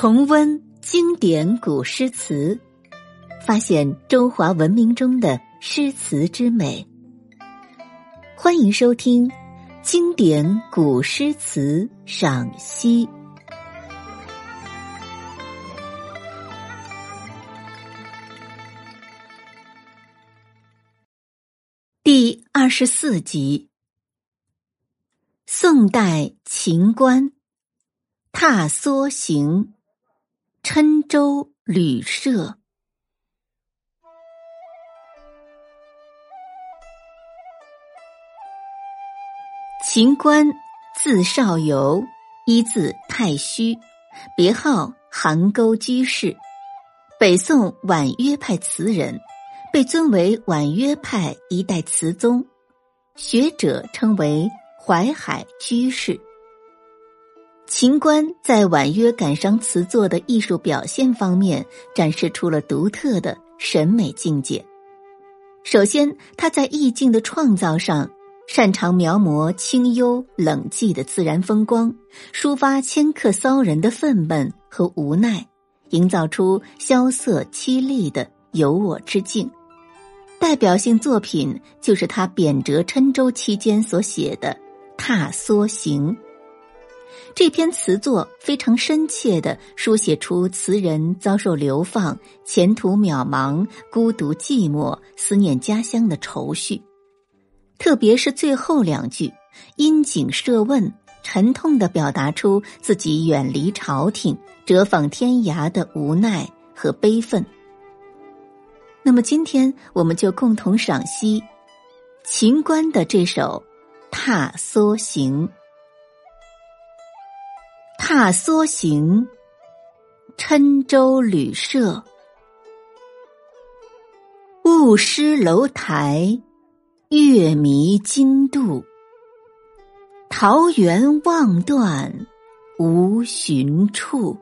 重温经典古诗词，发现中华文明中的诗词之美。欢迎收听《经典古诗词赏析》第二十四集：宋代秦观《踏梭行》。郴州旅社，秦观，字少游，一字太虚，别号邗沟居士，北宋婉约派词人，被尊为婉约派一代词宗，学者称为淮海居士。秦观在婉约感伤词作的艺术表现方面，展示出了独特的审美境界。首先，他在意境的创造上，擅长描摹清幽冷寂的自然风光，抒发迁客骚人的愤懑和无奈，营造出萧瑟凄厉的有我之境。代表性作品就是他贬谪郴州期间所写的《踏梭行》。这篇词作非常深切的书写出词人遭受流放、前途渺茫、孤独寂寞、思念家乡的愁绪，特别是最后两句“因景设问”，沉痛的表达出自己远离朝廷、折访天涯的无奈和悲愤。那么，今天我们就共同赏析秦观的这首《踏梭行》。踏梭行，郴州旅社。雾失楼台，月迷津渡。桃源望断，无寻处。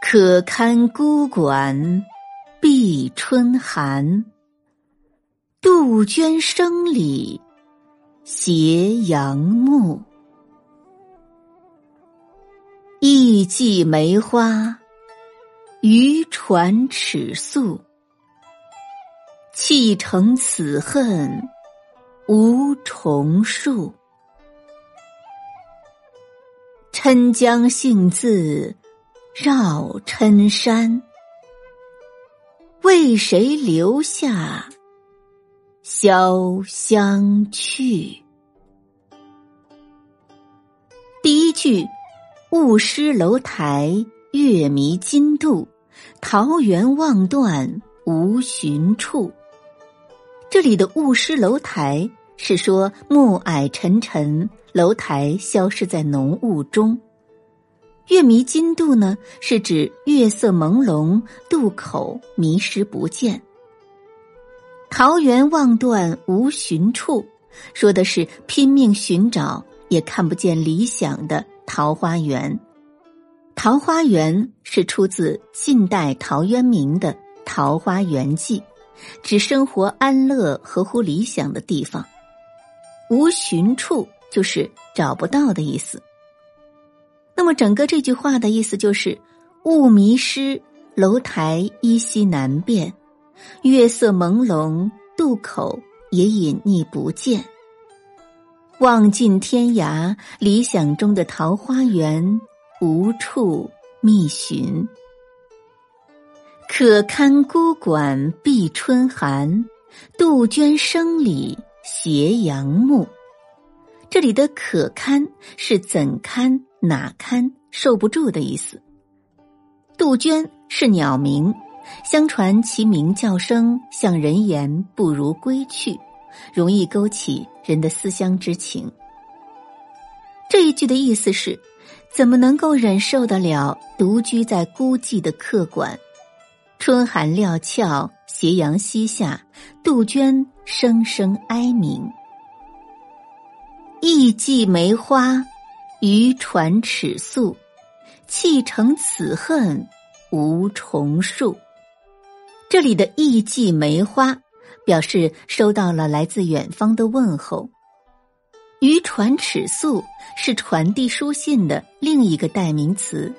可堪孤馆，闭春寒。杜鹃声里，斜阳暮。意寄梅花，渔船尺素。砌成此恨，无重数。郴江幸自绕郴山，为谁留下潇湘去？第一句。雾失楼台，月迷津渡，桃源望断无寻处。这里的雾失楼台是说暮霭沉沉，楼台消失在浓雾中。月迷津渡呢，是指月色朦胧，渡口迷失不见。桃源望断无寻处，说的是拼命寻找也看不见理想的。桃花源，桃花源是出自晋代陶渊明的《桃花源记》，指生活安乐、合乎理想的地方。无寻处就是找不到的意思。那么，整个这句话的意思就是：雾迷失，楼台依稀难辨；月色朦胧，渡口也隐匿不见。望尽天涯，理想中的桃花源无处觅寻。可堪孤馆闭春寒，杜鹃声里斜阳暮。这里的“可堪”是怎堪、哪堪、受不住的意思。杜鹃是鸟鸣，相传其鸣叫声像人言，不如归去。容易勾起人的思乡之情。这一句的意思是：怎么能够忍受得了独居在孤寂的客馆？春寒料峭，斜阳西下，杜鹃声声哀鸣。意寄梅花，渔船尺素。弃城此恨，无重数。这里的意寄梅花。表示收到了来自远方的问候。渔船尺素是传递书信的另一个代名词，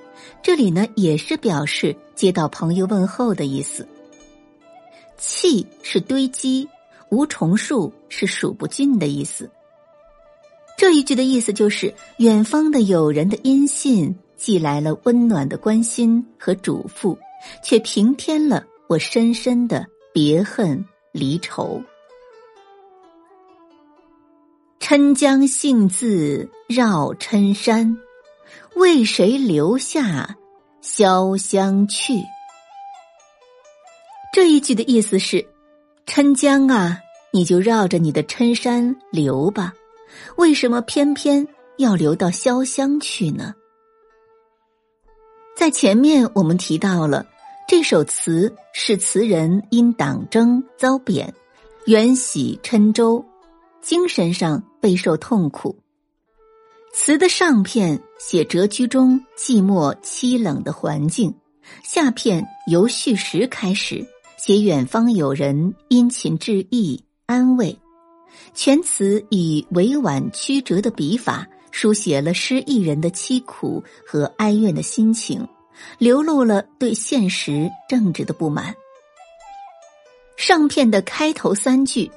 这里呢也是表示接到朋友问候的意思。气是堆积，无重数是数不尽的意思。这一句的意思就是，远方的友人的音信寄来了温暖的关心和嘱咐，却平添了我深深的别恨离愁。郴江幸字绕郴山，为谁留下潇湘去？这一句的意思是：郴江啊，你就绕着你的郴山流吧，为什么偏偏要流到潇湘去呢？在前面我们提到了这首词是词人因党争遭贬，远徙郴州。精神上备受痛苦。词的上片写谪居中寂寞凄冷的环境，下片由叙时开始写远方友人殷勤致意安慰。全词以委婉曲折的笔法，书写了诗意人的凄苦和哀怨的心情，流露了对现实政治的不满。上片的开头三句。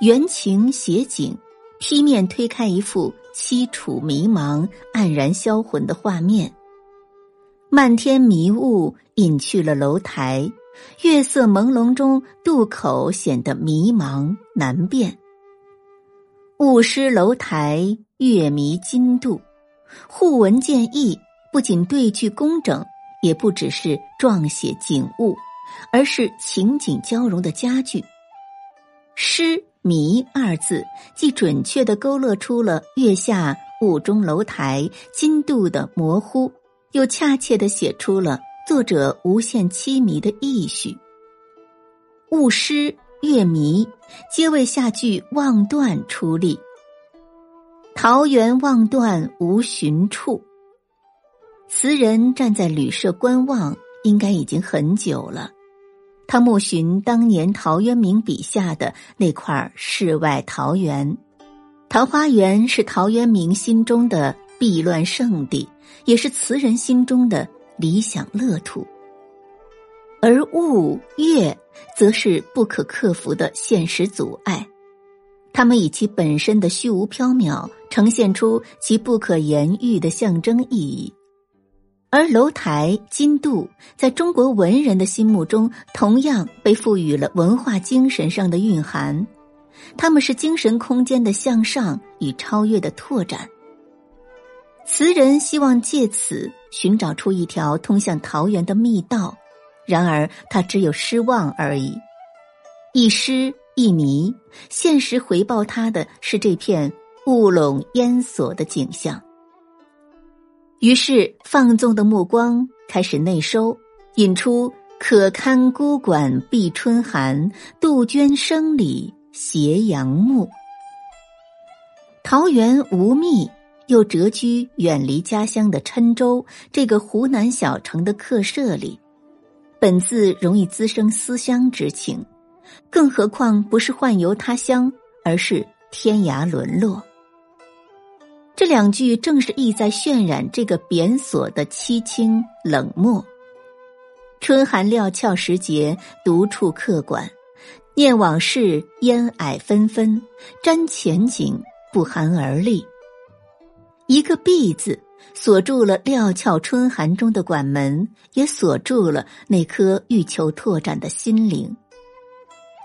原情写景，劈面推开一幅凄楚迷茫、黯然销魂的画面。漫天迷雾隐去了楼台，月色朦胧中，渡口显得迷茫难辨。雾失楼台，月迷津渡。互文见义，不仅对句工整，也不只是状写景物，而是情景交融的佳句。诗。迷二字，既准确的勾勒出了月下雾中楼台金度的模糊，又恰切的写出了作者无限凄迷的意绪。雾失月迷，皆为下句望断出力。桃源望断无寻处，词人站在旅社观望，应该已经很久了。他目寻当年陶渊明笔下的那块世外桃源，桃花源是陶渊明心中的避乱圣地，也是词人心中的理想乐土。而物月则是不可克服的现实阻碍，他们以其本身的虚无缥缈，呈现出其不可言喻的象征意义。而楼台、金渡，在中国文人的心目中，同样被赋予了文化精神上的蕴含。他们是精神空间的向上与超越的拓展。词人希望借此寻找出一条通向桃源的密道，然而他只有失望而已。一失一迷，现实回报他的是这片雾笼烟锁的景象。于是，放纵的目光开始内收，引出“可堪孤馆闭春寒，杜鹃声里斜阳暮”。桃源无觅，又谪居远离家乡的郴州这个湖南小城的客舍里，本自容易滋生思乡之情，更何况不是宦游他乡，而是天涯沦落。这两句正是意在渲染这个贬所的凄清冷漠。春寒料峭时节，独处客馆，念往事，烟霭纷纷，瞻前景，不寒而栗。一个“闭”字，锁住了料峭春寒中的馆门，也锁住了那颗欲求拓展的心灵。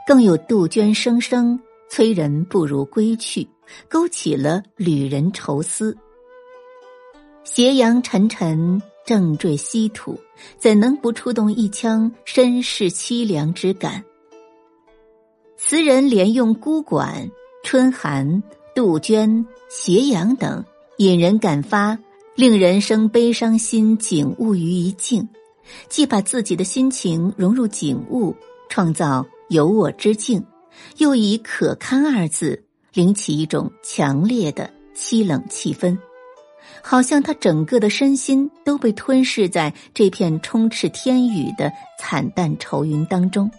更有杜鹃声声，催人不如归去。勾起了旅人愁思。斜阳沉沉，正坠西土，怎能不触动一腔身世凄凉之感？词人连用孤馆、春寒、杜鹃、斜阳等，引人感发、令人生悲伤心景物于一境，既把自己的心情融入景物，创造有我之境，又以可堪二字。领起一种强烈的凄冷气氛，好像他整个的身心都被吞噬在这片充斥天宇的惨淡愁云当中。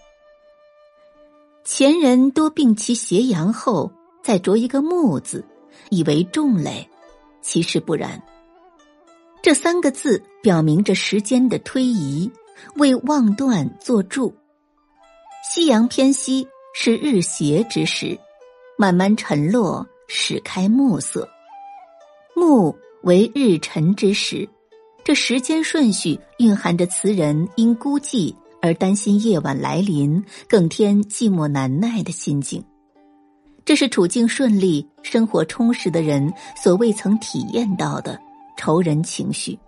前人多病其斜阳后，再着一个木字，以为重累，其实不然。这三个字表明着时间的推移，为望断作注。夕阳偏西是日斜之时，慢慢沉落，始开暮色。暮为日沉之时，这时间顺序蕴含着词人因孤寂而担心夜晚来临，更添寂寞难耐的心境。这是处境顺利、生活充实的人所未曾体验到的。仇人情绪，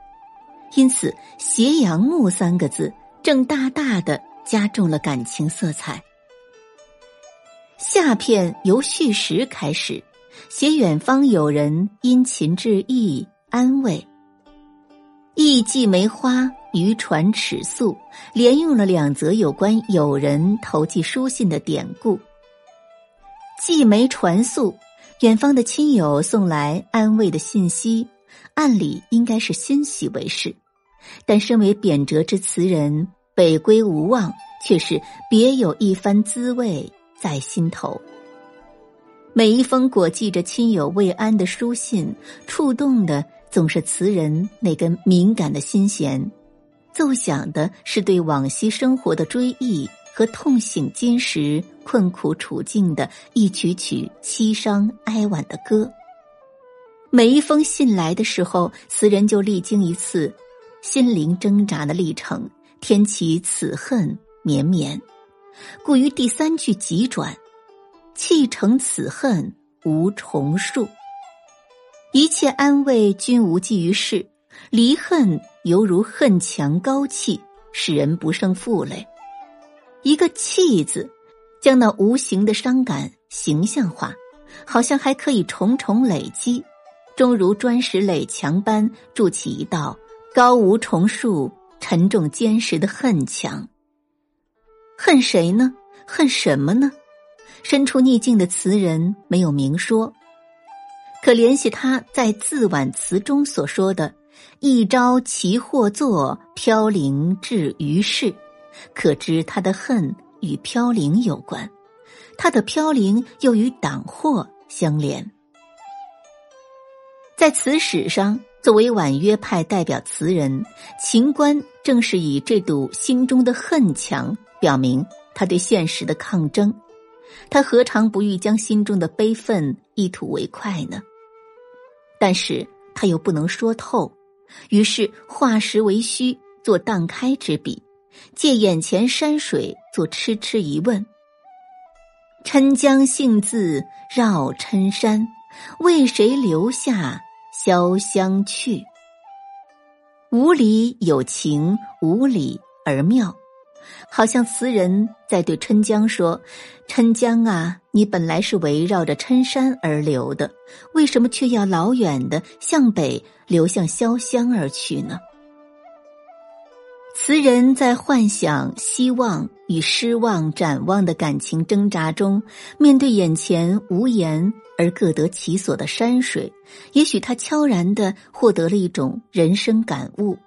因此“斜阳暮”三个字正大大的加重了感情色彩。下片由序时开始，写远方友人殷勤致意安慰。意寄梅花，渔船尺素，连用了两则有关友人投寄书信的典故。寄梅传素，远方的亲友送来安慰的信息。按理应该是欣喜为事，但身为贬谪之词人，北归无望，却是别有一番滋味在心头。每一封裹记着亲友慰安的书信，触动的总是词人那根敏感的心弦，奏响的是对往昔生活的追忆和痛醒今时困苦处境的一曲曲凄伤哀婉的歌。每一封信来的时候，词人就历经一次心灵挣扎的历程，添起此恨绵绵，故于第三句急转，弃成此恨无重述。一切安慰均无济于事，离恨犹如恨墙高砌，使人不胜负累。一个“弃”字，将那无形的伤感形象化，好像还可以重重累积。终如砖石垒墙般筑起一道高无重数、沉重坚实的恨墙。恨谁呢？恨什么呢？身处逆境的词人没有明说，可联系他在自挽词中所说的“一朝奇祸作，飘零至于世”，可知他的恨与飘零有关，他的飘零又与党祸相连。在词史上，作为婉约派代表词人，秦观正是以这堵心中的恨墙，表明他对现实的抗争。他何尝不欲将心中的悲愤一吐为快呢？但是他又不能说透，于是化实为虚，做荡开之笔，借眼前山水做痴痴疑问：郴江幸字绕郴山，为谁留下？潇湘去，无理有情，无理而妙，好像词人在对春江说：“春江啊，你本来是围绕着郴山而流的，为什么却要老远的向北流向潇湘而去呢？”词人在幻想、希望与失望、展望的感情挣扎中，面对眼前无言而各得其所的山水，也许他悄然的获得了一种人生感悟。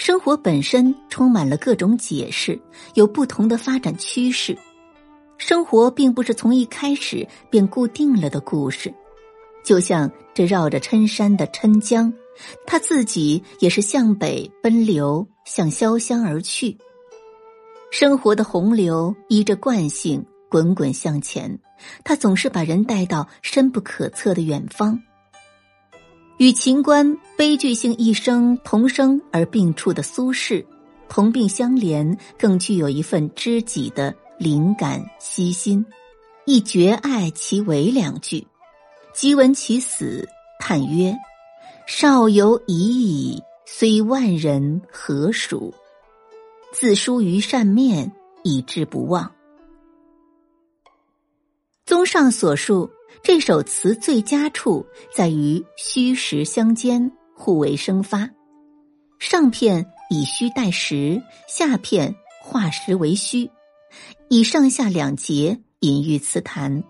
生活本身充满了各种解释，有不同的发展趋势。生活并不是从一开始便固定了的故事，就像这绕着郴山的郴江。他自己也是向北奔流，向潇湘而去。生活的洪流依着惯性滚滚向前，他总是把人带到深不可测的远方。与秦观悲剧性一生同生而并处的苏轼，同病相怜，更具有一份知己的灵感悉心。亦绝爱其为两句，即闻其死，叹曰。少游已矣，虽万人何属？自疏于善面，以致不忘。综上所述，这首词最佳处在于虚实相间，互为生发。上片以虚代实，下片化实为虚，以上下两节隐喻词坛。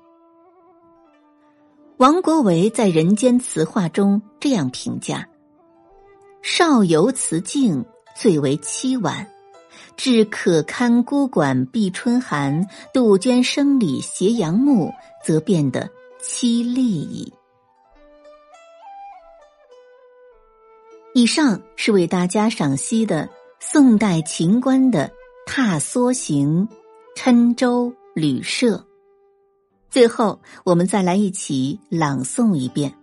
王国维在《人间词话》中这样评价：“少游词境最为凄婉，至可堪孤馆闭春寒，杜鹃声里斜阳暮，则变得凄厉矣。以上是为大家赏析的宋代秦观的《踏梭行》《郴州旅社》。最后，我们再来一起朗诵一遍：“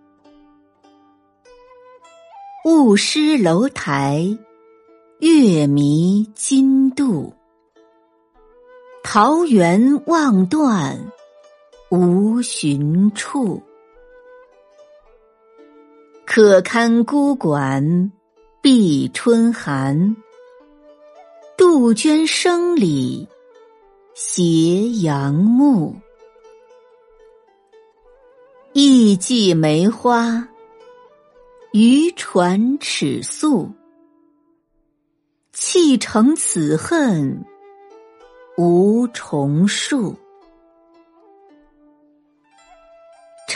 雾失楼台，月迷津渡。桃源望断。”无寻处。可堪孤馆，闭春寒。杜鹃声里，斜阳暮。”艺伎梅花，渔船尺素。弃成此恨，无重数。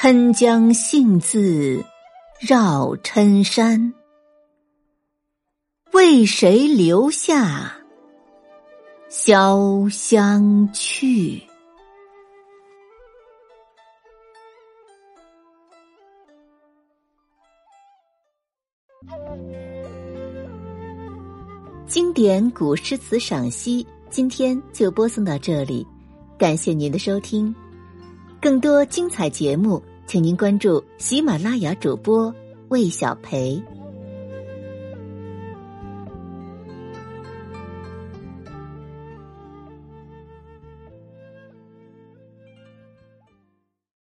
郴江幸自绕郴山，为谁留下潇湘去？经典古诗词赏析，今天就播送到这里，感谢您的收听。更多精彩节目，请您关注喜马拉雅主播魏小培。